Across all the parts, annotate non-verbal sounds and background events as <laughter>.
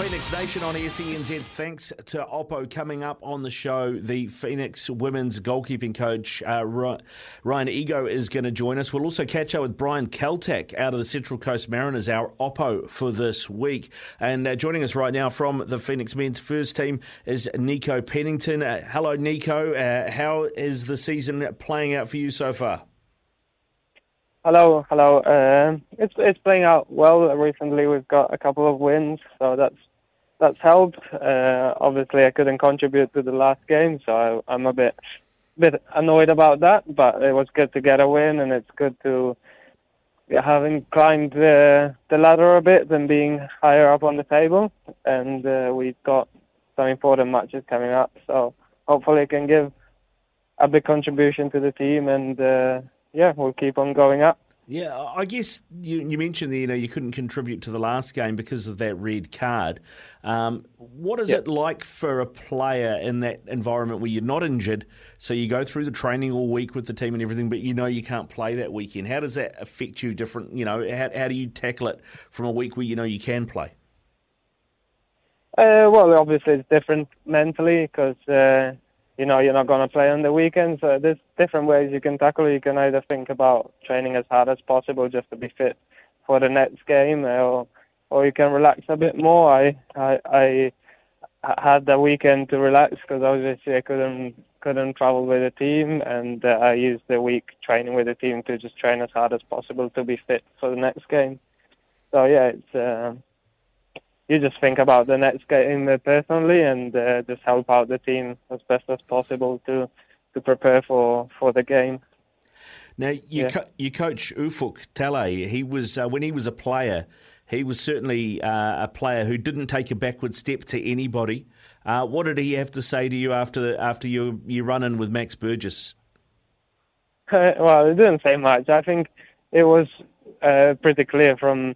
Phoenix Nation on SENZ. Thanks to Oppo coming up on the show. The Phoenix women's goalkeeping coach, uh, Ryan Ego, is going to join us. We'll also catch up with Brian Kaltak out of the Central Coast Mariners, our Oppo for this week. And uh, joining us right now from the Phoenix men's first team is Nico Pennington. Uh, hello, Nico. Uh, how is the season playing out for you so far? Hello, hello. Uh, it's it's playing out well. Recently, we've got a couple of wins, so that's that's helped. Uh, obviously, I couldn't contribute to the last game, so I, am a bit bit annoyed about that. But it was good to get a win, and it's good to having climbed the the ladder a bit and being higher up on the table. And uh, we've got some important matches coming up, so hopefully, I can give a big contribution to the team and uh, yeah, we'll keep on going up. Yeah, I guess you, you mentioned that you know you couldn't contribute to the last game because of that red card. Um, what is yep. it like for a player in that environment where you're not injured, so you go through the training all week with the team and everything, but you know you can't play that weekend? How does that affect you? Different, you know, how, how do you tackle it from a week where you know you can play? Uh, well, obviously it's different mentally because. Uh, you know you're not going to play on the weekends. So there's different ways you can tackle it. You can either think about training as hard as possible just to be fit for the next game, or or you can relax a bit more. I I, I had the weekend to relax because obviously I couldn't couldn't travel with the team, and uh, I used the week training with the team to just train as hard as possible to be fit for the next game. So yeah, it's. Uh, you just think about the next game personally and uh, just help out the team as best as possible to to prepare for, for the game. Now you yeah. co- you coach Ufuk Talay. He was uh, when he was a player. He was certainly uh, a player who didn't take a backward step to anybody. Uh, what did he have to say to you after after you you run in with Max Burgess? <laughs> well, he didn't say much. I think it was uh, pretty clear from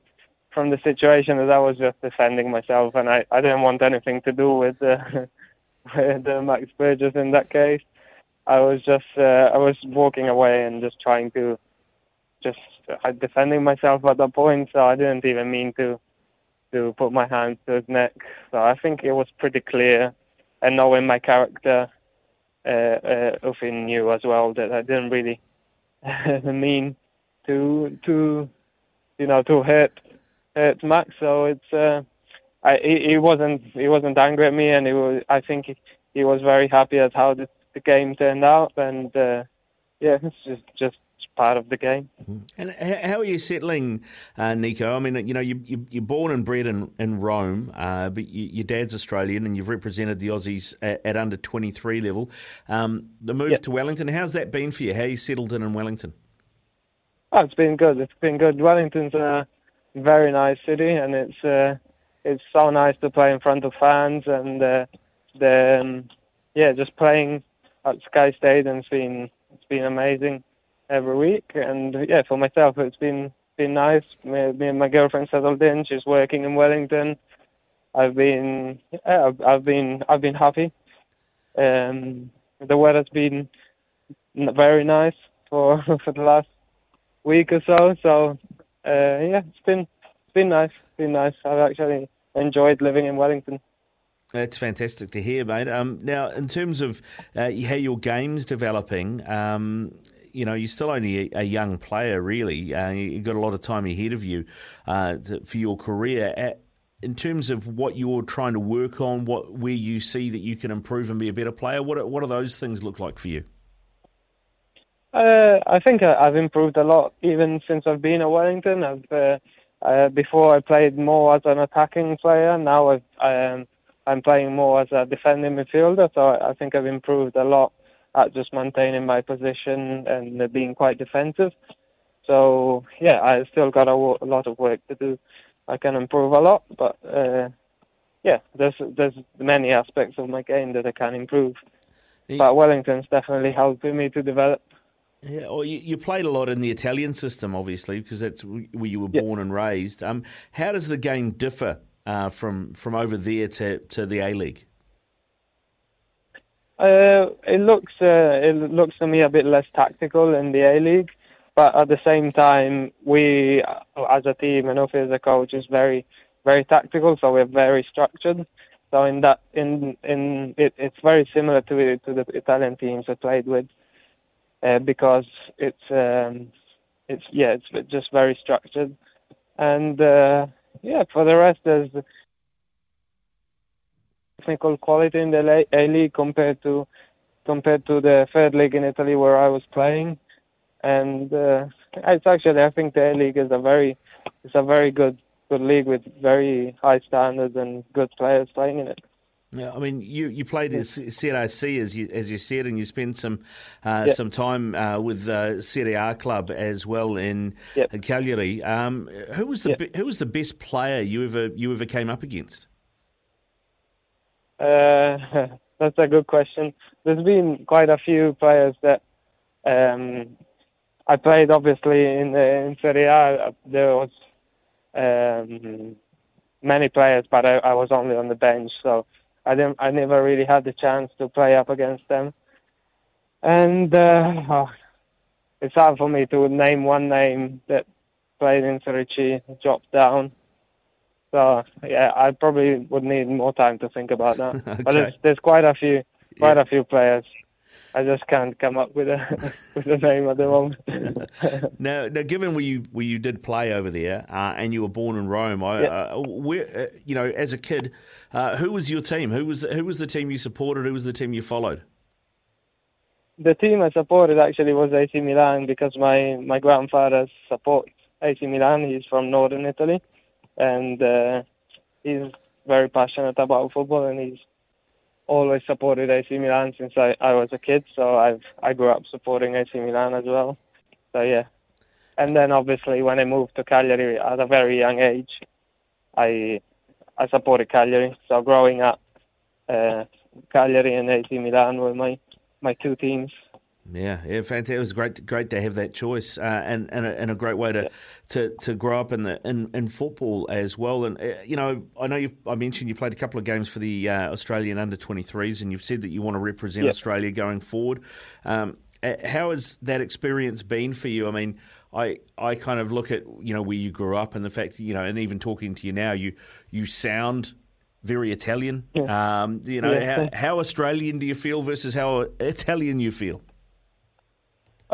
from the situation that I was just defending myself, and I, I didn't want anything to do with the <laughs> with the Max Burgess in that case. I was just uh, I was walking away and just trying to just uh, defending myself at that point, so I didn't even mean to to put my hands to his neck. So I think it was pretty clear, and knowing my character, uh, uh, Ufin knew as well that I didn't really <laughs> mean to to you know to hurt uh, to Max. So it's uh, I, he, he wasn't he wasn't angry at me, and he was I think he, he was very happy at how the, the game turned out, and uh, yeah, it's just just part of the game. Mm-hmm. And how are you settling, uh, Nico? I mean, you know, you, you, are born and bred in, in Rome, uh, but you, your dad's Australian and you've represented the Aussies at, at under 23 level. Um, the move yep. to Wellington, how's that been for you? How you settled in in Wellington? Oh, it's been good. It's been good. Wellington's uh, very nice city, and it's uh, it's so nice to play in front of fans, and uh, the um, yeah, just playing at Sky Stadium's been it's been amazing every week, and yeah, for myself it's been been nice. Me, me and my girlfriend settled in. She's working in Wellington. I've been yeah, I've, I've been I've been happy. Um, the weather's been very nice for <laughs> for the last week or so. So uh, yeah, it's been it's been nice. It's been nice. I've actually enjoyed living in Wellington. That's fantastic to hear, mate. Um, now, in terms of uh, how your game's developing, um, you know, you're still only a, a young player, really. Uh, you've got a lot of time ahead of you uh, to, for your career. At, in terms of what you're trying to work on, what where you see that you can improve and be a better player, what what do those things look like for you? Uh, I think I've improved a lot even since I've been at Wellington. I've, uh, uh, before I played more as an attacking player. Now I've, am I'm playing more as a defending midfielder. So I, I think I've improved a lot at just maintaining my position and being quite defensive. So yeah, I still got a, a lot of work to do. I can improve a lot, but uh, yeah, there's there's many aspects of my game that I can improve. But Wellington's definitely helping me to develop. Yeah, well, you, you, played a lot in the Italian system, obviously, because that's where you were born and raised. Um, how does the game differ uh, from from over there to, to the A League? Uh, it looks uh, it looks to me a bit less tactical in the A League, but at the same time, we as a team and Ufi as a coach is very very tactical, so we're very structured. So in that, in in it, it's very similar to to the Italian teams I played with, uh, because it's um, it's yeah, it's just very structured, and uh, yeah, for the rest, there's technical quality in the A League compared to compared to the third league in Italy where I was playing, and uh, it's actually I think the A League is a very it's a very good good league with very high standards and good players playing in it. Yeah, I mean, you, you played at Serie C as you as you said, and you spent some uh, yep. some time uh, with uh, Serie A club as well in, yep. in Cagliari. Um, who was the yep. who was the best player you ever you ever came up against? Uh, <laughs> that's a good question. There's been quite a few players that um, I played. Obviously, in the, in Serie A, there was um, many players, but I, I was only on the bench, so I didn't. I never really had the chance to play up against them. And uh, oh, it's hard for me to name one name that played in Serie C, dropped down. So yeah, I probably would need more time to think about that. okay. <laughs> But there's, there's quite a few, quite yeah. a few players. I just can't come up with a <laughs> with a name at the moment. <laughs> now, now, given where you where you did play over there, uh, and you were born in Rome, I, uh, where, uh, you know, as a kid, uh, who was your team? Who was who was the team you supported? Who was the team you followed? The team I supported actually was AC Milan because my my grandfather supports AC Milan. He's from northern Italy and uh, he's very passionate about football, and he's always supported AC Milan since I, I was a kid. So I've I grew up supporting AC Milan as well. So yeah, and then obviously when I moved to Cagliari at a very young age, I I supported Cagliari. So growing up, uh, Cagliari and AC Milan were my my two teams. Yeah, yeah, fantastic. It was great, great to have that choice, uh, and and a, and a, great way to, yeah. to, to grow up in the in, in football as well. And uh, you know, I know you I mentioned you played a couple of games for the uh, Australian under twenty threes, and you've said that you want to represent yeah. Australia going forward. Um, how has that experience been for you? I mean, I I kind of look at you know where you grew up and the fact you know, and even talking to you now, you you sound very Italian. Yeah. Um, you know, how, how Australian do you feel versus how Italian you feel?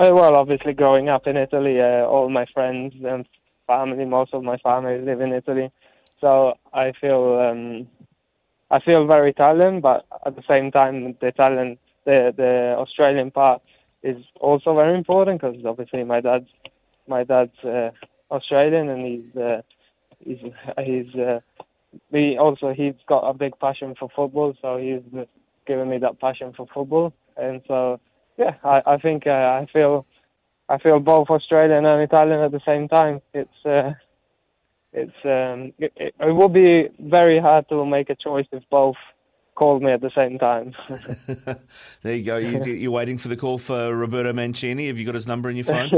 Uh, well, obviously, growing up in Italy, uh, all my friends and family, most of my family live in Italy, so I feel um, I feel very Italian, but at the same time, the Italian, the the Australian part is also very important because obviously my dad's my dad's uh, Australian and he's uh, he's he's uh, he also he's got a big passion for football, so he's given me that passion for football, and so yeah, I, I think uh, I feel I feel both Australian and Italian at the same time. It's uh, it's um, it, it, it will be very hard to make a choice if both called me at the same time. <laughs> there you go. You, are waiting for the call for Roberto Mancini. Have you got his number in your phone?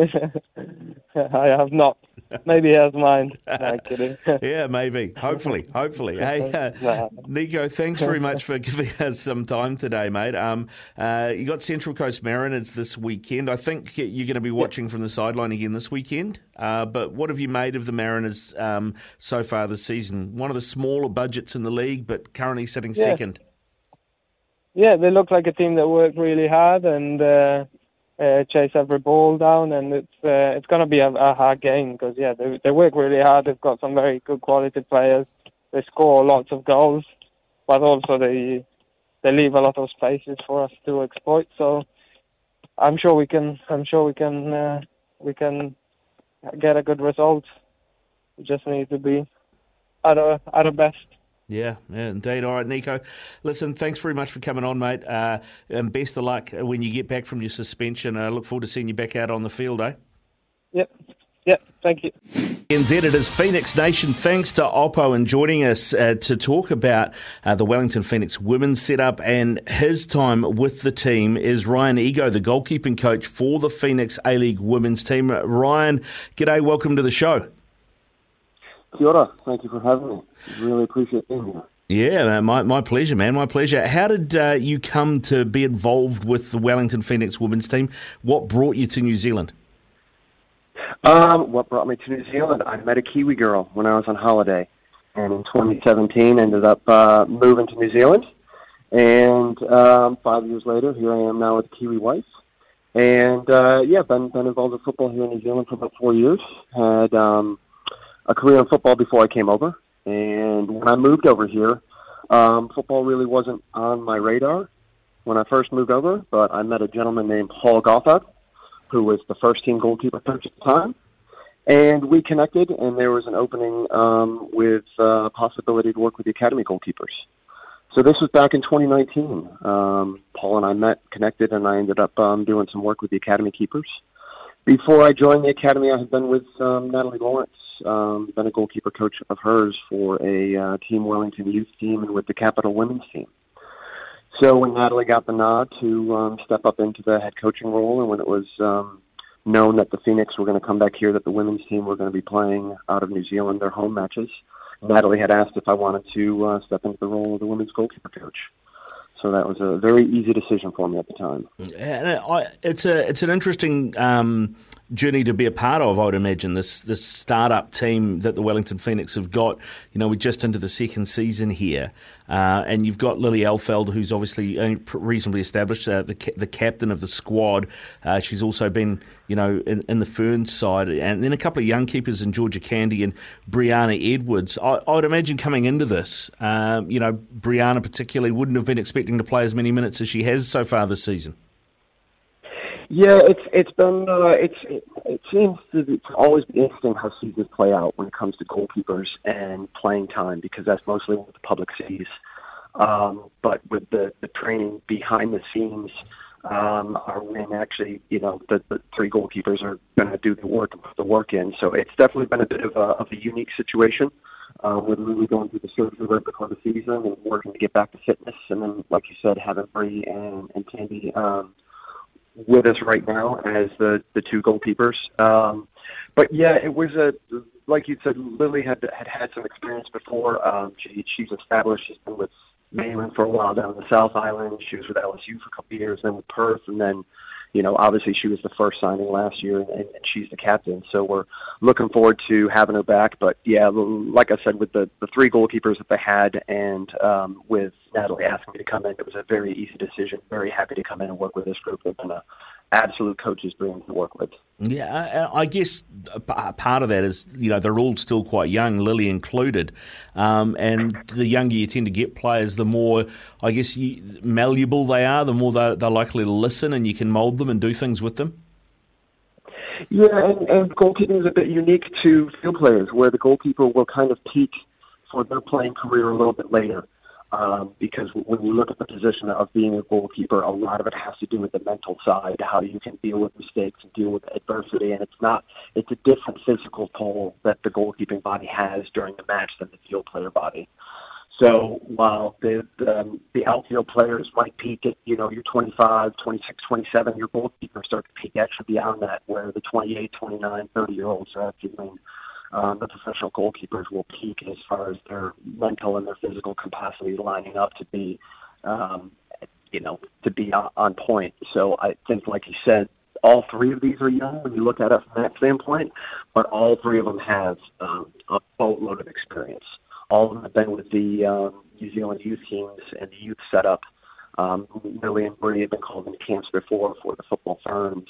<laughs> I have not. Maybe he has mine. No, kidding. <laughs> yeah, maybe. Hopefully. Hopefully. Hey, uh, Nico, thanks very much for giving us some time today, mate. Um, uh, you got Central Coast Mariners this weekend. I think you're going to be watching from the sideline again this weekend. Uh, but what have you made of the Mariners um, so far this season? One of the smaller budgets in the league, but currently sitting yeah. second. Yeah, they look like a team that work really hard and uh, uh, chase every ball down, and it's uh, it's going to be a, a, hard game because yeah, they they work really hard. They've got some very good quality players. They score lots of goals, but also they they leave a lot of spaces for us to exploit. So I'm sure we can. I'm sure we can. Uh, we can get a good result. We just need to be at our at our best. Yeah, yeah, indeed. All right, Nico. Listen, thanks very much for coming on, mate. Uh, and best of luck when you get back from your suspension. I look forward to seeing you back out on the field, eh? Yep. Yep, thank you. NZ, it is Phoenix Nation. Thanks to Oppo and joining us uh, to talk about uh, the Wellington Phoenix women's setup and his time with the team is Ryan Ego, the goalkeeping coach for the Phoenix A League women's team. Ryan, g'day, welcome to the show. Kia ora. Thank you for having me. Really appreciate being here. Yeah, my, my pleasure, man. My pleasure. How did uh, you come to be involved with the Wellington Phoenix women's team? What brought you to New Zealand? Um, what brought me to New Zealand? I met a Kiwi girl when I was on holiday, and in 2017 ended up uh, moving to New Zealand. And um, five years later, here I am now with Kiwi Wife. And uh, yeah, been been involved in football here in New Zealand for about four years. Had um, a career in football before I came over, and when I moved over here, um, football really wasn't on my radar when I first moved over. But I met a gentleman named Paul Gothard, who was the first team goalkeeper coach at the time, and we connected. And there was an opening um, with uh, possibility to work with the academy goalkeepers. So this was back in 2019. Um, Paul and I met, connected, and I ended up um, doing some work with the academy keepers. Before I joined the academy, I had been with um, Natalie Lawrence, um, been a goalkeeper coach of hers for a uh, Team Wellington youth team and with the Capital women's team. So when Natalie got the nod to um, step up into the head coaching role, and when it was um, known that the Phoenix were going to come back here, that the women's team were going to be playing out of New Zealand their home matches, Natalie had asked if I wanted to uh, step into the role of the women's goalkeeper coach. So that was a very easy decision for me at the time. And it's a it's an interesting um, journey to be a part of. I would imagine this this startup team that the Wellington Phoenix have got. You know, we're just into the second season here, uh, and you've got Lily Alfeld, who's obviously reasonably established, uh, the the captain of the squad. Uh, she's also been, you know, in, in, the Ferns side, and then a couple of young keepers in Georgia Candy and Brianna Edwards. I, I would imagine coming into this, um, you know, Brianna particularly wouldn't have been expecting to play as many minutes as she has so far this season. Yeah, it's it's been uh, it's it, it seems to, to always be interesting how seasons play out when it comes to goalkeepers and playing time because that's mostly what the public sees. Um, but with the the training behind the scenes, um, are when actually you know the, the three goalkeepers are going to do the work and put the work in. So it's definitely been a bit of a of a unique situation. Uh, with Lily going through the surgery right before the season and working to get back to fitness, and then, like you said, having Bree and, and Candy um, with us right now as the the two goalkeepers. Um, but yeah, it was a like you said. Lily had had had some experience before. Um, she she's established. She's been with Mainland for a while down in the South Island. She was with LSU for a couple of years, then with Perth, and then you know, obviously she was the first signing last year, and, and she's the captain. So we're looking forward to having her back. But yeah, like I said, with the the three goalkeepers that they had, and um, with Natalie asking me to come in, it was a very easy decision. Very happy to come in and work with this group. They've been a absolute coaches dream to work with. Yeah, I guess part of that is you know they're all still quite young, Lily included, um, and the younger you tend to get players, the more I guess you, malleable they are, the more they're, they're, likely to listen, and you can mould them and do things with them. Yeah, and, and goalkeeping is a bit unique to field players, where the goalkeeper will kind of peak for their playing career a little bit later um, because when you look at the position of being a goalkeeper, a lot of it has to do with the mental side, how you can deal with mistakes and deal with adversity, and it's not it's a different physical toll that the goalkeeping body has during the match than the field player body. So while the the, the outfield players might peak at you know you're 25, 26, 27, your goalkeeper start to peak actually beyond that, where the 28, 29, 30 year olds are actually um, the professional goalkeepers will peak as far as their mental and their physical capacity lining up to be, um, you know, to be on, point. So I think, like you said, all three of these are young when you look at it from that standpoint, but all three of them have um, a boatload of experience. All of them have been with the um, New Zealand youth teams and the youth setup. Um, Lily and Bree have been called into camps before for the Football Ferns.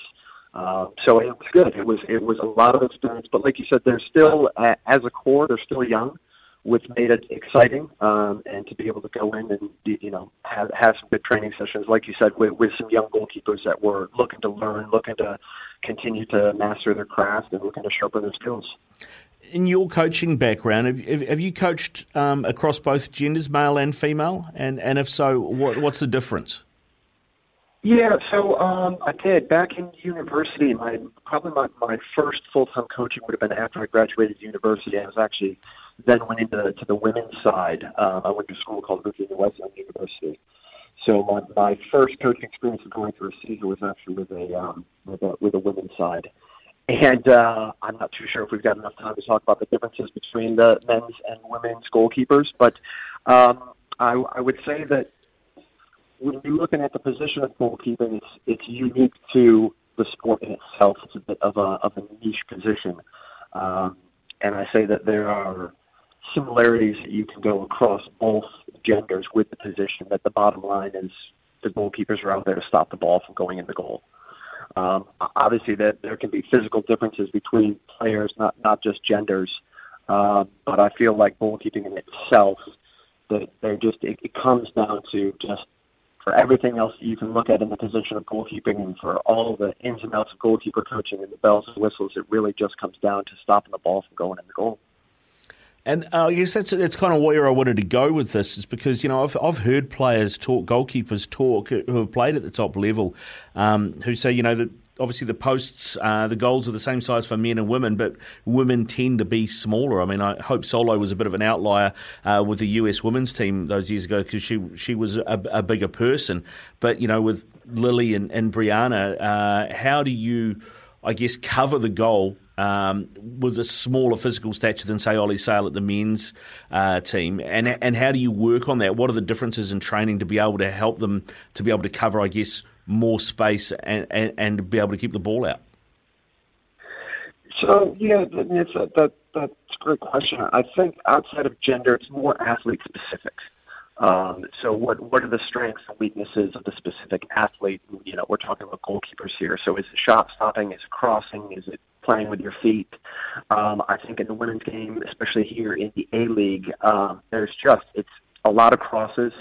Uh, so it was good. It was it was a lot of experience, but like you said, they're still uh, as a core, they're still young, which made it exciting. Um, and to be able to go in and you know have have some good training sessions, like you said, with, with some young goalkeepers that were looking to learn, looking to continue to master their craft, and looking to sharpen their skills. In your coaching background, have, have you coached um, across both genders, male and female? And and if so, what, what's the difference? Yeah, so um, I did back in university. My probably my, my first full time coaching would have been after I graduated university. I was actually then went into to the women's side. Um, I went to a school called Virginia Wesleyan University. So my my first coaching experience of going through a season was actually with a um, with a with a women's side. And uh, I'm not too sure if we've got enough time to talk about the differences between the men's and women's goalkeepers, but um, I, I would say that when you're looking at the position of goalkeeping, it's it's unique to the sport in itself. It's a bit of a of a niche position, um, and I say that there are similarities that you can go across both genders with the position. That the bottom line is the goalkeepers are out there to stop the ball from going in the goal. Um, obviously, that there can be physical differences between players, not not just genders. Uh, but I feel like goalkeeping in itself, that they're just it, it comes down to just for everything else that you can look at in the position of goalkeeping and for all the ins and outs of goalkeeper coaching and the bells and whistles, it really just comes down to stopping the ball from going in the goal. And uh, I guess that's that's kind of where I wanted to go with this, is because you know I've I've heard players talk, goalkeepers talk who have played at the top level, um, who say you know that obviously the posts, uh, the goals are the same size for men and women, but women tend to be smaller. I mean, I Hope Solo was a bit of an outlier uh, with the US women's team those years ago because she she was a, a, bigger person. But you know, with Lily and, and Brianna, uh, how do you, I guess, cover the goal? Um, with a smaller physical stature than say Oli Sail at the men's uh, team, and and how do you work on that? What are the differences in training to be able to help them to be able to cover, I guess, more space and, and, and be able to keep the ball out? So yeah, it's a, that that's a great question. I think outside of gender, it's more athlete specific. Um, so what what are the strengths and weaknesses of the specific athlete? You know, we're talking about goalkeepers here. So is it shot stopping? Is it crossing? Is it playing with your feet? Um, I think in the women's game, especially here in the A League, um, there's just it's a lot of crosses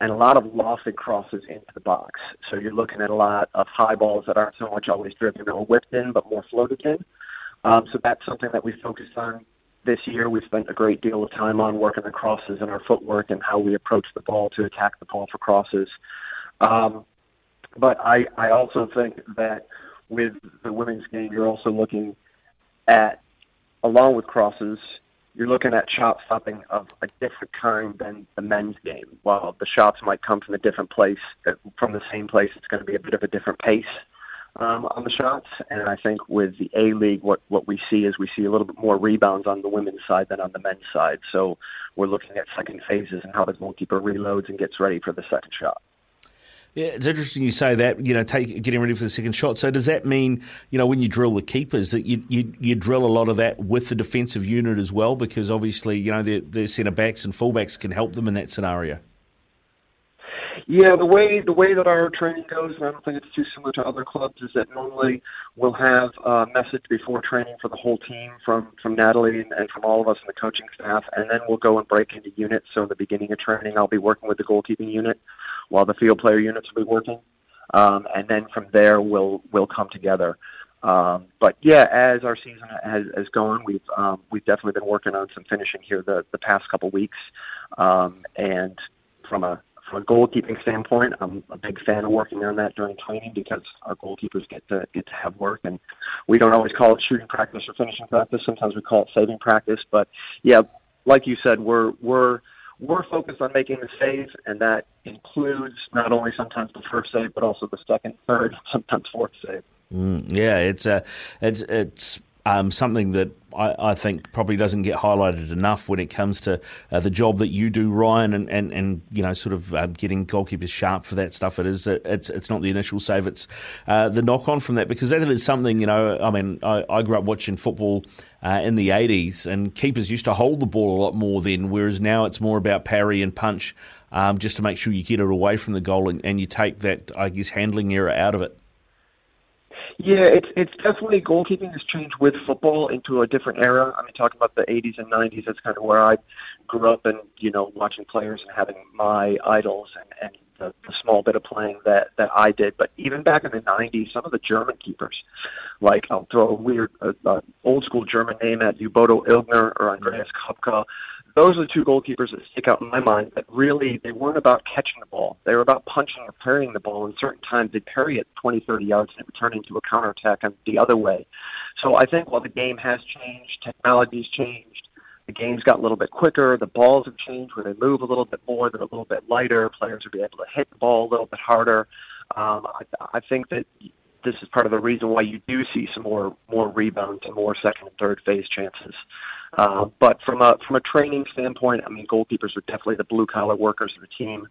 and a lot of lofted crosses into the box. So you're looking at a lot of high balls that aren't so much always driven or whipped in, but more floated in. Um, so that's something that we focused on this year. We spent a great deal of time on working the crosses and our footwork and how we approach the ball to attack the ball for crosses. Um, but I, I also think that with the women's game, you're also looking at, along with crosses, you're looking at shot stopping of a different kind than the men's game. While the shots might come from a different place, uh, from the same place, it's going to be a bit of a different pace um, on the shots. And I think with the A League, what, what we see is we see a little bit more rebounds on the women's side than on the men's side. So we're looking at second phases and how the goalkeeper reloads and gets ready for the second shot. Yeah, it's interesting you say that. You know, take getting ready for the second shot. So does that mean you know when you drill the keepers that you you, you drill a lot of that with the defensive unit as well? Because obviously you know the the centre backs and fullbacks can help them in that scenario. Yeah, the way the way that our training goes, and I don't think it's too similar to other clubs, is that normally we'll have a message before training for the whole team from from Natalie and from all of us in the coaching staff, and then we'll go and break into units. So in the beginning of training, I'll be working with the goalkeeping unit while the field player units will be working, um, and then from there we'll we'll come together. Um, but yeah, as our season has, has gone, we've um, we've definitely been working on some finishing here the the past couple weeks, um, and from a from a goalkeeping standpoint, I'm a big fan of working on that during training because our goalkeepers get to get to have work, and we don't always call it shooting practice or finishing practice. Sometimes we call it saving practice. But yeah, like you said, we're we're we're focused on making the save, and that includes not only sometimes the first save, but also the second, third, <laughs> sometimes fourth save. Mm, yeah, it's uh, it's it's um, something that I, I, think probably doesn't get highlighted enough when it comes to uh, the job that you do, Ryan, and, and, and you know, sort of uh, getting goalkeepers sharp for that stuff. It is it's it's not the initial save; it's uh, the knock on from that because that is something you know. I mean, I, I grew up watching football uh, in the 80s, and keepers used to hold the ball a lot more then, whereas now it's more about parry and punch um, just to make sure you get it away from the goal and, and you take that, I guess, handling error out of it. Yeah, it's it's definitely goalkeeping has changed with football into a different era. I mean, talking about the 80s and 90s, that's kind of where I grew up, and you know, watching players and having my idols and, and the, the small bit of playing that that I did. But even back in the '90s, some of the German keepers, like I'll throw a weird, uh, uh, old school German name at you, Bodo Illgner or Andreas Köpke. Those are the two goalkeepers that stick out in my mind. That really, they weren't about catching the ball. They were about punching or parrying the ball. And certain times, they'd parry it 20, 30 yards, and it would turn into a counterattack and the other way. So I think while the game has changed, technology's changed the game's got a little bit quicker. The balls have changed where they move a little bit more. They're a little bit lighter. Players be able to hit the ball a little bit harder. Um, I, I think that this is part of the reason why you do see some more more rebounds and more second and third phase chances. Uh, but from a from a training standpoint, I mean, goalkeepers are definitely the blue collar workers of the team.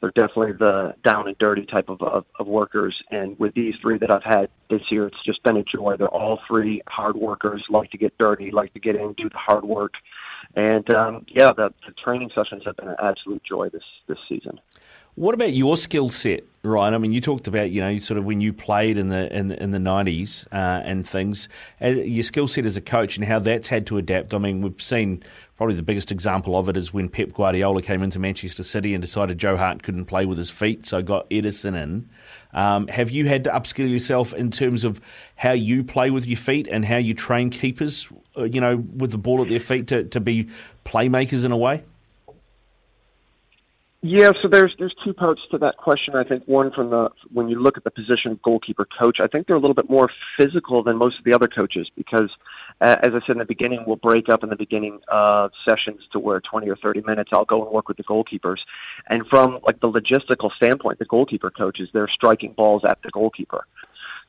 They're definitely the down and dirty type of, of, of workers. And with these three that I've had this year, it's just been a joy. They're all three hard workers, like to get dirty, like to get in, do the hard work. And um, yeah, the, the training sessions have been an absolute joy this this season. What about your skill set, Ryan? I mean, you talked about you know sort of when you played in the in, in the nineties uh, and things, uh, your skill set as a coach and how that's had to adapt. I mean, we've seen probably the biggest example of it is when Pep Guardiola came into Manchester City and decided Joe Hart couldn't play with his feet, so got Ederson in. Um, have you had to upskill yourself in terms of how you play with your feet and how you train keepers, uh, you know, with the ball at their feet to, to be playmakers in a way? Yeah, so there's there's two parts to that question. I think one from the when you look at the position of goalkeeper coach, I think they're a little bit more physical than most of the other coaches because, uh, as I said in the beginning, we'll break up in the beginning uh, sessions to where 20 or 30 minutes I'll go and work with the goalkeepers, and from like the logistical standpoint, the goalkeeper coaches they're striking balls at the goalkeeper.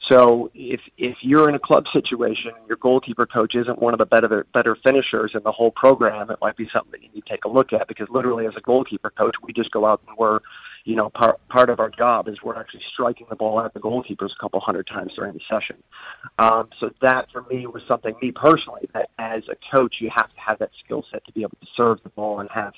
So if if you're in a club situation, your goalkeeper coach isn't one of the better better finishers in the whole program, it might be something that you need to take a look at because literally as a goalkeeper coach, we just go out and we're, you know, part part of our job is we're actually striking the ball at the goalkeepers a couple hundred times during the session. Um, so that for me was something, me personally, that as a coach you have to have that skill set to be able to serve the ball and have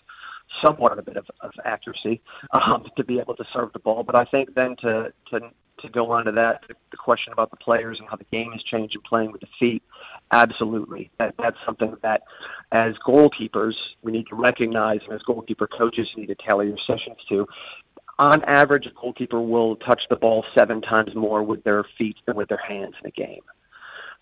somewhat of a bit of, of accuracy um, to be able to serve the ball. But I think then to to to go on to that, the question about the players and how the game has changed and playing with the feet, absolutely. That, that's something that, as goalkeepers, we need to recognize, and as goalkeeper coaches, you need to tailor your sessions to. On average, a goalkeeper will touch the ball seven times more with their feet than with their hands in a game.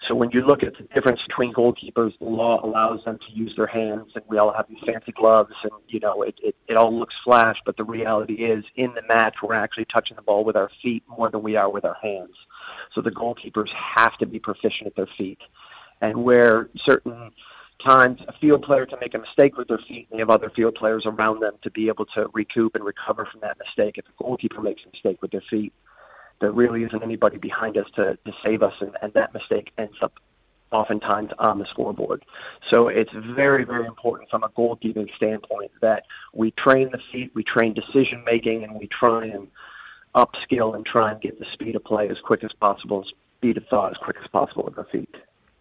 So when you look at the difference between goalkeepers, the law allows them to use their hands, and we all have these fancy gloves, and you know it, it, it all looks flash. But the reality is, in the match, we're actually touching the ball with our feet more than we are with our hands. So the goalkeepers have to be proficient at their feet, and where certain times a field player can make a mistake with their feet, and they have other field players around them to be able to recoup and recover from that mistake. If a goalkeeper makes a mistake with their feet, there really isn't anybody behind us to, to save us, and, and that mistake ends up oftentimes on the scoreboard. So it's very, very important from a goalkeeping standpoint that we train the feet, we train decision making, and we try and upskill and try and get the speed of play as quick as possible, speed of thought as quick as possible with the feet.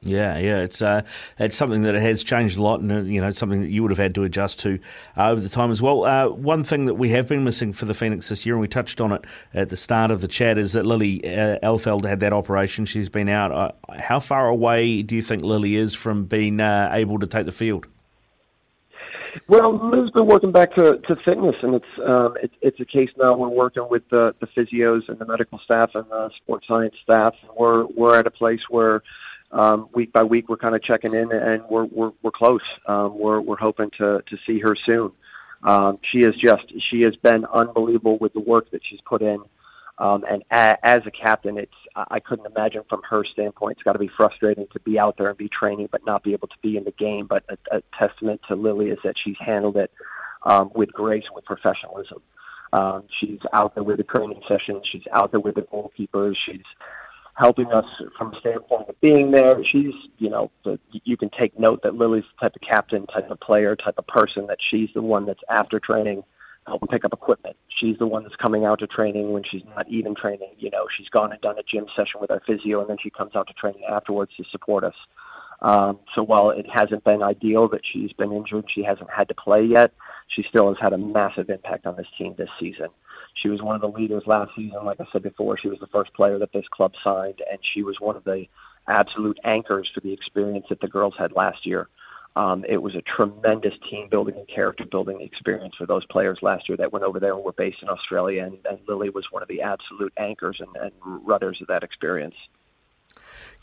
Yeah, yeah, it's uh, it's something that has changed a lot, and uh, you know, something that you would have had to adjust to uh, over the time as well. Uh, one thing that we have been missing for the Phoenix this year, and we touched on it at the start of the chat, is that Lily uh, Alfeld had that operation. She's been out. Uh, how far away do you think Lily is from being able to take the field? Well, Liv's been working back to, to fitness, and it's um, it, it's a case now. We're working with the, the physios and the medical staff and the sports science staff. We're we're at a place where um, week by week we're kind of checking in, and we're we're, we're close. Um, we're we're hoping to to see her soon. Um, she is just she has been unbelievable with the work that she's put in. Um, and a, as a captain, it's I couldn't imagine from her standpoint. It's got to be frustrating to be out there and be training, but not be able to be in the game. But a, a testament to Lily is that she's handled it um, with grace with professionalism. Um, she's out there with the training sessions. She's out there with the goalkeepers. She's helping us from a standpoint of being there. She's, you know, the, you can take note that Lily's the type of captain, type of player, type of person that she's the one that's after training helping pick up equipment. She's the one that's coming out to training when she's not even training. You know, she's gone and done a gym session with our physio, and then she comes out to training afterwards to support us. Um, so while it hasn't been ideal that she's been injured, she hasn't had to play yet. She still has had a massive impact on this team this season. She was one of the leaders last season. Like I said before, she was the first player that this club signed, and she was one of the absolute anchors for the experience that the girls had last year. Um, it was a tremendous team building and character building experience for those players last year that went over there and were based in Australia. And, and Lily was one of the absolute anchors and, and rudders of that experience.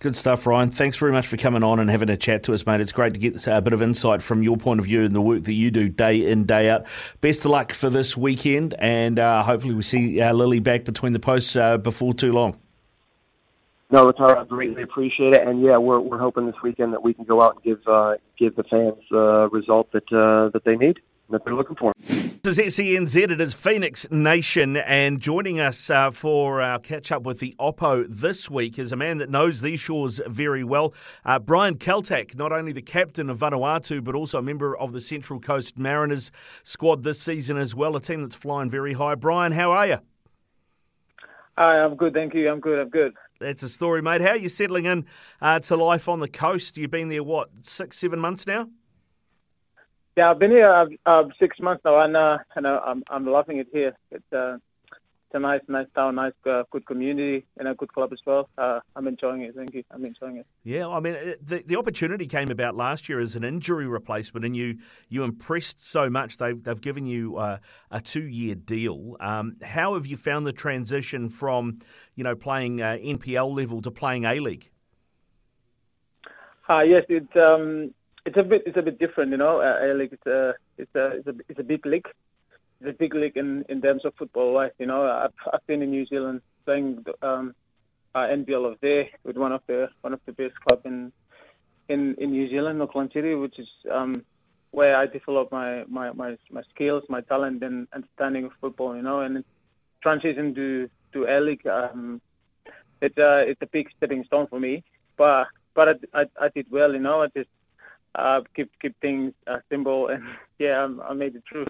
Good stuff, Ryan. Thanks very much for coming on and having a chat to us, mate. It's great to get a bit of insight from your point of view and the work that you do day in, day out. Best of luck for this weekend, and uh, hopefully we see uh, Lily back between the posts uh, before too long. No, it's all right. I greatly appreciate it, and yeah, we're we're hoping this weekend that we can go out and give uh, give the fans the result that uh, that they need that they're looking for. This is SENZ. It is Phoenix Nation, and joining us uh, for our catch up with the Oppo this week is a man that knows these shores very well. Uh, Brian Kaltak, not only the captain of Vanuatu, but also a member of the Central Coast Mariners squad this season as well, a team that's flying very high. Brian, how are you? Hi, I'm good, thank you. I'm good, I'm good. That's a story, mate. How are you settling in uh, to life on the coast? You've been there, what, six, seven months now? Yeah, I've been here uh, uh, six months now, and uh, and uh, I'm I'm loving it here. It's uh, it's a nice, nice town, nice, uh, good community, and a good club as well. Uh, I'm enjoying it. Thank you. I'm enjoying it. Yeah, I mean, the the opportunity came about last year as an injury replacement, and you you impressed so much. They've they've given you uh, a two year deal. Um, how have you found the transition from you know playing uh, NPL level to playing A League? Uh, yes, it's um, it's a bit it's a bit different, you know. Uh, A League it's a it's a it's a it's a big league the big league in, in terms of football. Right? You know, I've, I've been in New Zealand playing um, uh, NPL of there with one of the one of the best club in in, in New Zealand, Auckland City, which is um, where I develop my, my, my, my skills, my talent, and understanding of football. You know, and transition to to A League, um, it's uh, it's a big stepping stone for me. But but I, I, I did well. You know, I just uh, keep keep things uh, simple, and <laughs> yeah, I, I made it through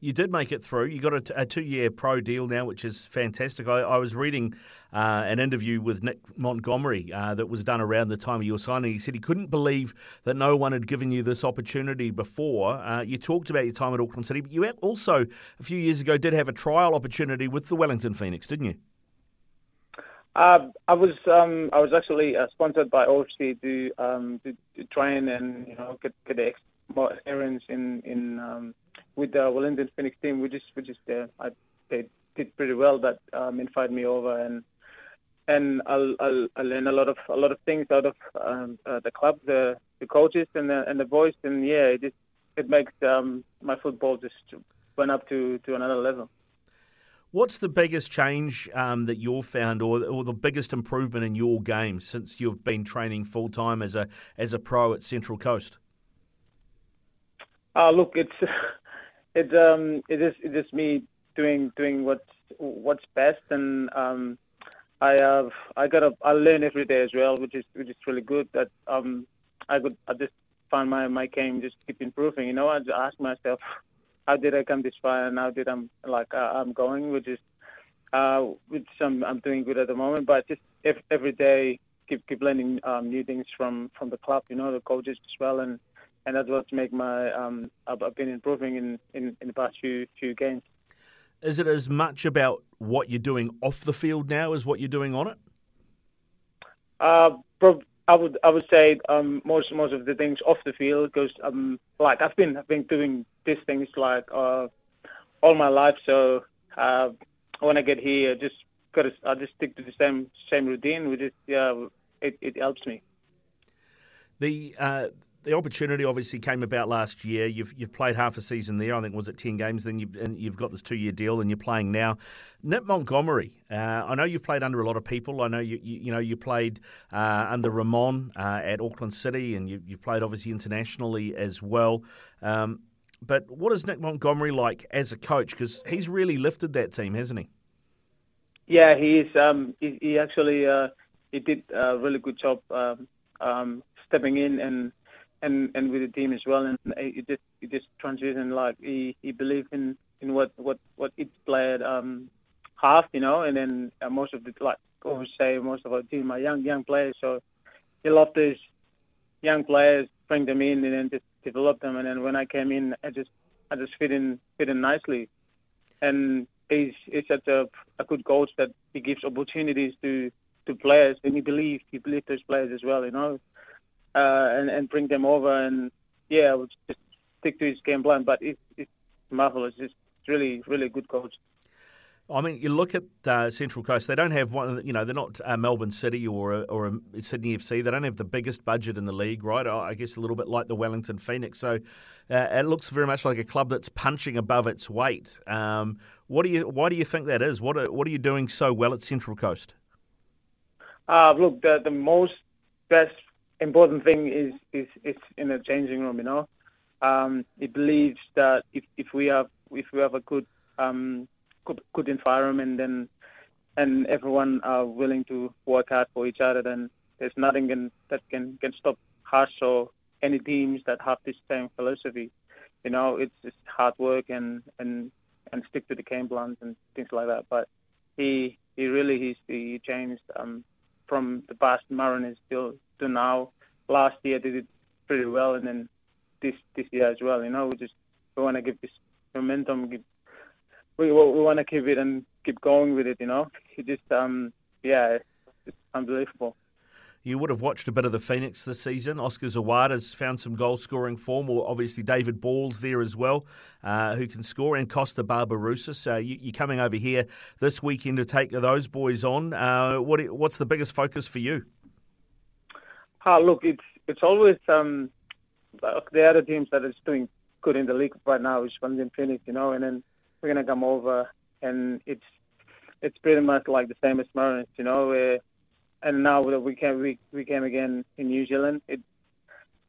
you did make it through. You got a, a two-year pro deal now, which is fantastic. I, I was reading uh, an interview with Nick Montgomery uh, that was done around the time of your signing. He said he couldn't believe that no one had given you this opportunity before. Uh, you talked about your time at Auckland City, but you also a few years ago did have a trial opportunity with the Wellington Phoenix, didn't you? Uh, I was um, I was actually uh, sponsored by OFC to, um, to, to train and you know get get the more experience in in um, with the Wellington Phoenix team, which is which is uh, I, they did pretty well. That um, invited me over and and I'll, I'll, I'll learn a lot of a lot of things out of um, uh, the club, the the coaches and the and the boys, and yeah, it just it makes um, my football just went up to to another level. What's the biggest change um, that you've found, or, or the biggest improvement in your game since you've been training full time as a as a pro at Central Coast? Uh, look, it's <laughs> it um it is it is me doing doing what's what's best and um I have I gotta I learn every day as well, which is which is really good. That um I could I just find my my game just keep improving. You know, I just ask myself, how did I come this far, and how did I'm like uh, I'm going, which is uh which I'm I'm doing good at the moment. But just every, every day keep keep learning um, new things from from the club. You know, the coaches as well, and and that's what's make my um, I've been improving in, in, in the past few few games. Is it as much about what you're doing off the field now as what you're doing on it? Uh, I would I would say um, most most of the things off the field because um, like I've been I've been doing these things like uh, all my life. So uh, when I get here, just gotta I just stick to the same same routine. Which is yeah, it, it helps me. The uh, the opportunity obviously came about last year. You've you've played half a season there. I think was it ten games. Then you've and you've got this two year deal, and you're playing now. Nick Montgomery. Uh, I know you've played under a lot of people. I know you you, you know you played uh, under Ramon uh, at Auckland City, and you, have played obviously internationally as well. Um, but what is Nick Montgomery like as a coach? Because he's really lifted that team, hasn't he? Yeah, he is. Um, he, he, actually uh, he did a really good job um, um, stepping in and and and with the team as well. And he just he just transitioned like he he believed in in what what what each player um half, you know. And then uh, most of the like always say most of our team are young young players, so he loved these young players, bring them in, and then just develop them. And then when I came in, I just I just fit in fit in nicely, and he's he's such a a good coach that he gives opportunities to to players, and he believes he believes those players as well, you know uh, and and bring them over. And yeah, we'll just stick to his game plan. But it's, it's marvelous. It's really really good coach. I mean, you look at uh, Central Coast. They don't have one. You know, they're not uh, Melbourne City or a, or a Sydney FC. They don't have the biggest budget in the league, right? I guess a little bit like the Wellington Phoenix. So uh, it looks very much like a club that's punching above its weight. Um, what do you? Why do you think that is? What are, What are you doing so well at Central Coast? Uh, look, the the most best important thing is is is in the changing room. You know, um, it believes that if, if we have if we have a good um, good, good environment, then and everyone are willing to work hard for each other, then there's nothing can, that can can stop us or any teams that have this same philosophy. You know, it's just hard work and and and stick to the game plans and things like that. But he he really he's he changed um, from the past Mariners still to now. Last year they did pretty well, and then this this year as well. You know, we just we want to give this momentum. Give, we we want to keep it and keep going with it. You know, it just um yeah, it's unbelievable. You would have watched a bit of the Phoenix this season. Oscar Zawada's found some goal scoring form, or obviously David Ball's there as well, uh, who can score, and Costa Barbarouses. So you, are coming over here this weekend to take those boys on. Uh, what, what's the biggest focus for you? Uh, look, it's it's always um, the other teams that is doing good in the league right now is in Phoenix, you know, and then we're gonna come over, and it's it's pretty much like the same as Mariners, you know. Where, and now that we came we, we came again in New Zealand, it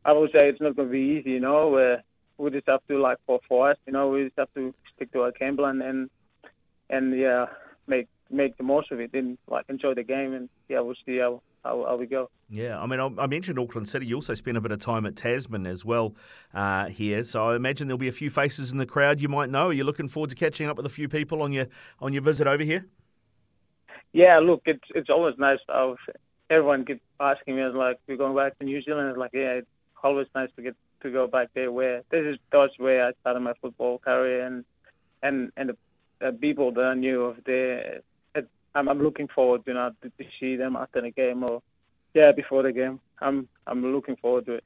I would say it's not gonna be easy, you know. Where we just have to like for for us, you know, we just have to stick to our game plan and and yeah, make make the most of it and like enjoy the game and yeah, we'll see how how, how we go. Yeah, I mean, I mentioned Auckland City. You also spent a bit of time at Tasman as well uh, here, so I imagine there'll be a few faces in the crowd you might know. Are you looking forward to catching up with a few people on your on your visit over here? Yeah, look, it's it's always nice. Was, everyone keeps asking me, like, we're going back to New Zealand. It's like, yeah, it's always nice to get to go back there. Where this is that's where I started my football career, and and and the, the people that I knew of there I'm, I'm looking forward, you know, to, to see them after the game or yeah, before the game. I'm I'm looking forward to it.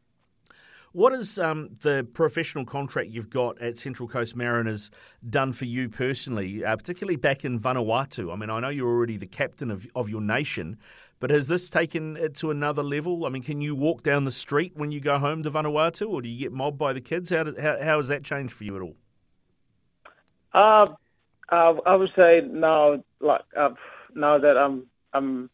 What has um, the professional contract you've got at Central Coast Mariners done for you personally, uh, particularly back in Vanuatu? I mean, I know you're already the captain of, of your nation, but has this taken it to another level? I mean, can you walk down the street when you go home to Vanuatu, or do you get mobbed by the kids? How, did, how, how has that changed for you at all? Uh, uh, I would say now, like I've now that I'm I'm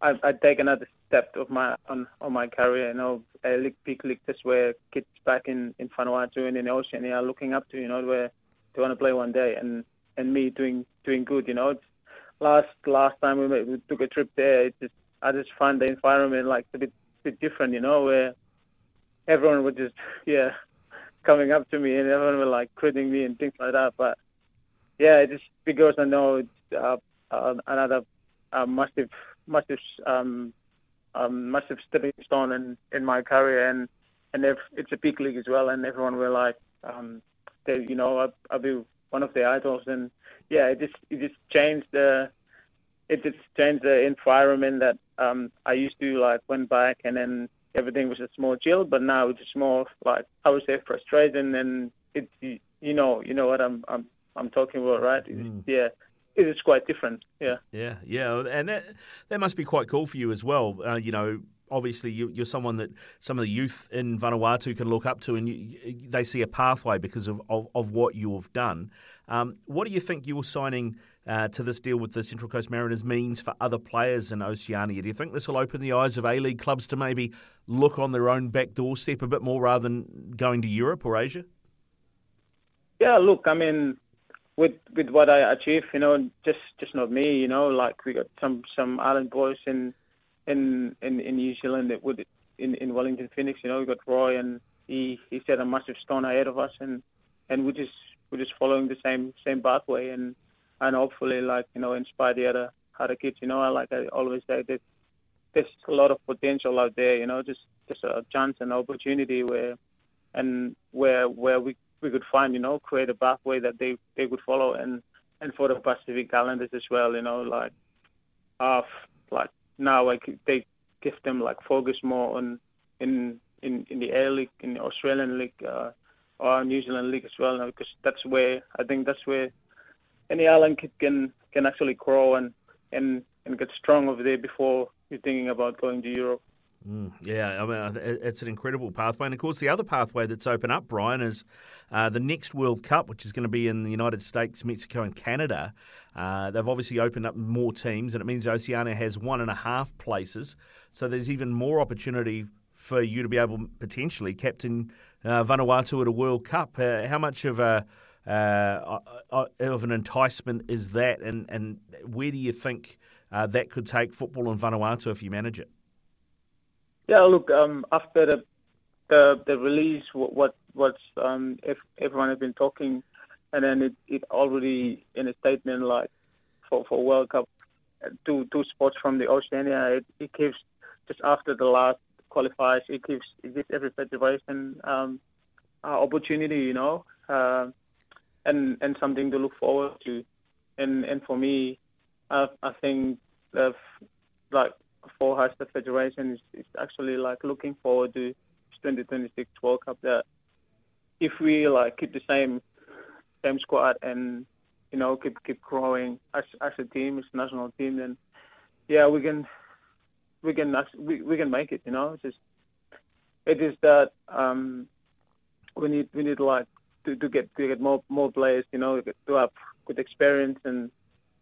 I've, I take another step of my on on my career. You know, a league, big league, that's where kids back in in Vanuatu and in the ocean are looking up to. You know, where they want to play one day, and and me doing doing good. You know, it's, last last time we, made, we took a trip there, it just I just find the environment like a bit bit different. You know, where everyone was just <laughs> yeah coming up to me and everyone was like greeting me and things like that. But yeah, it just because I know it's uh, uh, another uh, massive, massive, um, um, massive stepping stone in, in my career, and and if it's a big league as well, and everyone will like, um, they, you know, I'll, I'll be one of the idols, and yeah, it just it just changed the, it just changed the environment that um, I used to like went back, and then everything was just more chill, but now it's just more like I would say frustration, and it's you know you know what I'm I'm I'm talking about, right? Mm. Yeah, it is quite different. Yeah. Yeah, yeah, and that that must be quite cool for you as well. Uh, you know, obviously you, are someone that some of the youth in Vanuatu can look up to, and you, they see a pathway because of, of, of what you have done. Um, what do you think your signing uh, to this deal with the Central Coast Mariners means for other players in Oceania? Do you think this will open the eyes of A League clubs to maybe look on their own back doorstep a bit more rather than going to Europe or Asia? Yeah, look, I mean, with with what I achieve, you know, just just not me, you know, like we got some some island boys in in in, in New Zealand that would in in Wellington Phoenix, you know, we got Roy and he he set a massive stone ahead of us and and we just we're just following the same same pathway and and hopefully like you know inspire the other other kids. You know, I like I always say that there's a lot of potential out there. You know, just just a chance and opportunity where and where where we we could find, you know, create a pathway that they, they could follow and, and for the Pacific Islanders as well, you know, like, uh, like now like they give them like focus more on in in, in the A League, in the Australian League, uh, or New Zealand League as well, because that's where I think that's where any island kid can can actually grow and and and get strong over there before you're thinking about going to Europe. Mm, yeah, I mean, it's an incredible pathway. And of course, the other pathway that's open up, Brian, is uh, the next World Cup, which is going to be in the United States, Mexico, and Canada. Uh, they've obviously opened up more teams, and it means Oceania has one and a half places. So there's even more opportunity for you to be able potentially captain uh, Vanuatu at a World Cup. Uh, how much of a uh, of an enticement is that, and, and where do you think uh, that could take football in Vanuatu if you manage it? Yeah, look, um, after the the the release, what what what's um, if everyone has been talking, and then it, it already in a statement like for for World Cup, uh, two two sports from the Oceania, it, it gives just after the last qualifiers, it gives it gives every federation um, uh, opportunity, you know, uh, and and something to look forward to. And and for me, I, I think that like for us, the federation is, is actually like looking forward to 2026 World Cup. That if we like keep the same same squad and you know keep keep growing as as a team, as a national team, then yeah, we can we can we, we can make it. You know, it's just it is that um, we need we need like to, to get to get more more players. You know, to have good experience and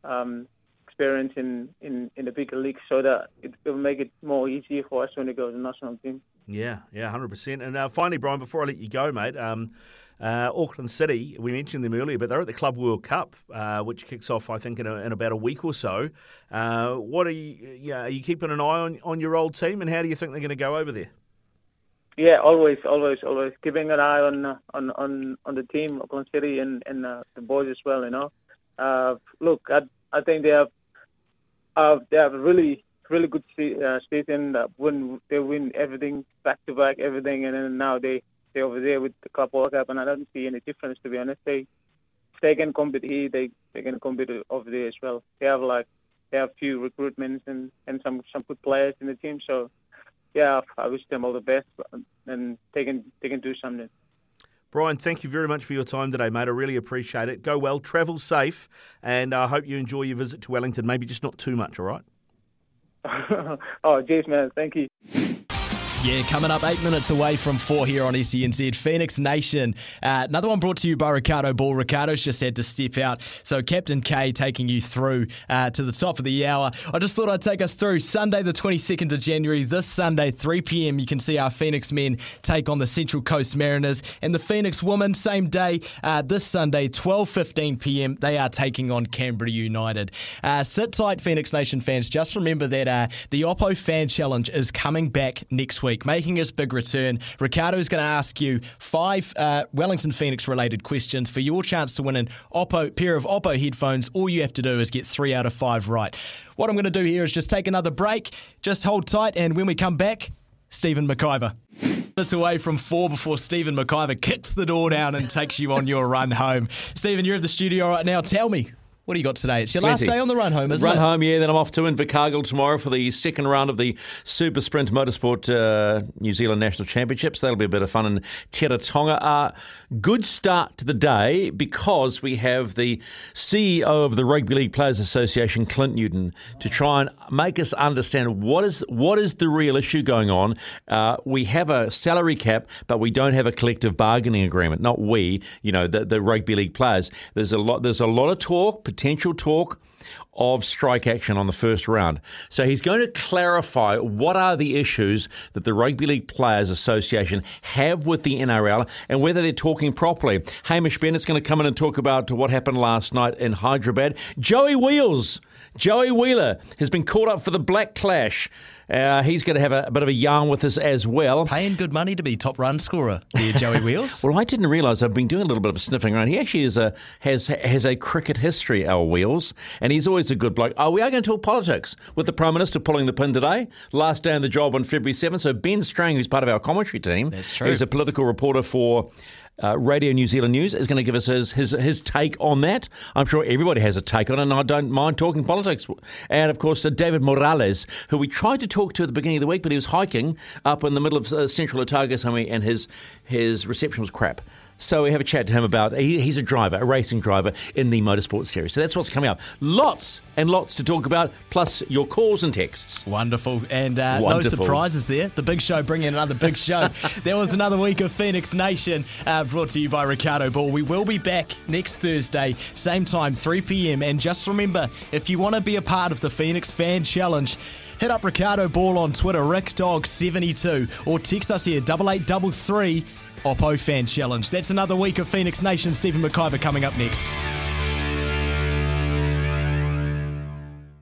um, experience in, in, in the bigger leagues so that it will make it more easier for us when we go to the national team. Yeah, yeah, hundred percent. And uh, finally, Brian, before I let you go, mate, um, uh, Auckland City. We mentioned them earlier, but they're at the Club World Cup, uh, which kicks off, I think, in, a, in, about a week or so. Uh, what are you? Yeah, are you keeping an eye on on your old team, and how do you think they're going to go over there? Yeah, always, always, always keeping an eye on uh, on on on the team, Auckland City, and and uh, the boys as well. You know, uh, look, I I think they have uh, they have really really good uh, season. Uh, when they win everything back to back, everything, and then now they they over there with the Club World Cup, and I don't see any difference to be honest. They they can compete here, they they can compete over there as well. They have like they have few recruitments and and some some good players in the team, so yeah, I wish them all the best, and they can they can do something. Brian, thank you very much for your time today, mate. I really appreciate it. Go well, travel safe, and I hope you enjoy your visit to Wellington. Maybe just not too much, all right? <laughs> oh, jeez, man. Thank you. Yeah, coming up eight minutes away from four here on SENZ, Phoenix Nation. Uh, another one brought to you by Riccardo Ball. Riccardo's just had to step out. So, Captain K taking you through uh, to the top of the hour. I just thought I'd take us through Sunday, the 22nd of January. This Sunday, 3 p.m., you can see our Phoenix men take on the Central Coast Mariners. And the Phoenix women, same day, uh, this Sunday, 12.15 p.m., they are taking on Canberra United. Uh, sit tight, Phoenix Nation fans. Just remember that uh, the Oppo Fan Challenge is coming back next week week, making his big return. Riccardo is going to ask you five uh, Wellington Phoenix related questions for your chance to win an Oppo pair of Oppo headphones. All you have to do is get three out of five right. What I'm going to do here is just take another break, just hold tight, and when we come back, Stephen McIver. It's away from four before Stephen McIver kicks the door down and takes you on your run home. Stephen, you're at the studio right now. Tell me, what do you got today? It's your last day on the run home, isn't run it? Run home, yeah. Then I'm off to Invercargill tomorrow for the second round of the Super Sprint Motorsport uh, New Zealand National Championships. That'll be a bit of fun in Teretonga. Uh, good start to the day because we have the CEO of the Rugby League Players Association, Clint Newton, to try and make us understand what is what is the real issue going on. Uh, we have a salary cap, but we don't have a collective bargaining agreement. Not we, you know, the, the rugby league players. There's a lot. There's a lot of talk potential talk of strike action on the first round. So he's going to clarify what are the issues that the Rugby League Players Association have with the NRL and whether they're talking properly. Hamish Bennett's going to come in and talk about what happened last night in Hyderabad. Joey Wheels, Joey Wheeler has been caught up for the Black Clash. Uh, he's going to have a, a, bit of a yarn with us as well. Paying good money to be top run scorer here, Joey <laughs> Wheels. well, I didn't realise I've been doing a little bit of sniffing around. He actually is a, has has a cricket history, our Wheels, and he's always a good bloke. Oh, we are going to talk politics with the Prime Minister pulling the pin today. Last day on the job on February 7th. So Ben Strang, who's part of our commentary team, that's true. He's a political reporter for uh, Radio New Zealand News is going to give us his, his, his take on that. I'm sure everybody has a take on it, and I don't mind talking politics. And of course, uh, David Morales, who we tried to talk to at the beginning of the week, but he was hiking up in the middle of uh, central Otago somewhere, and his his reception was crap. So we have a chat to him about he, he's a driver, a racing driver in the motorsport series. So that's what's coming up. Lots and lots to talk about, plus your calls and texts. Wonderful. And uh, Wonderful. no surprises there. The big show bringing another big show. <laughs> there was another week of Phoenix Nation uh, brought to you by Riccardo Ball. We will be back next Thursday, same time, 3 p.m. And just remember, if you want to be a part of the Phoenix Fan Challenge, hit up Riccardo Ball on Twitter, RickDog72, or text us here, 8833 Oppo Fan Challenge. That's another week of Phoenix Nation. Stephen McIver coming up next.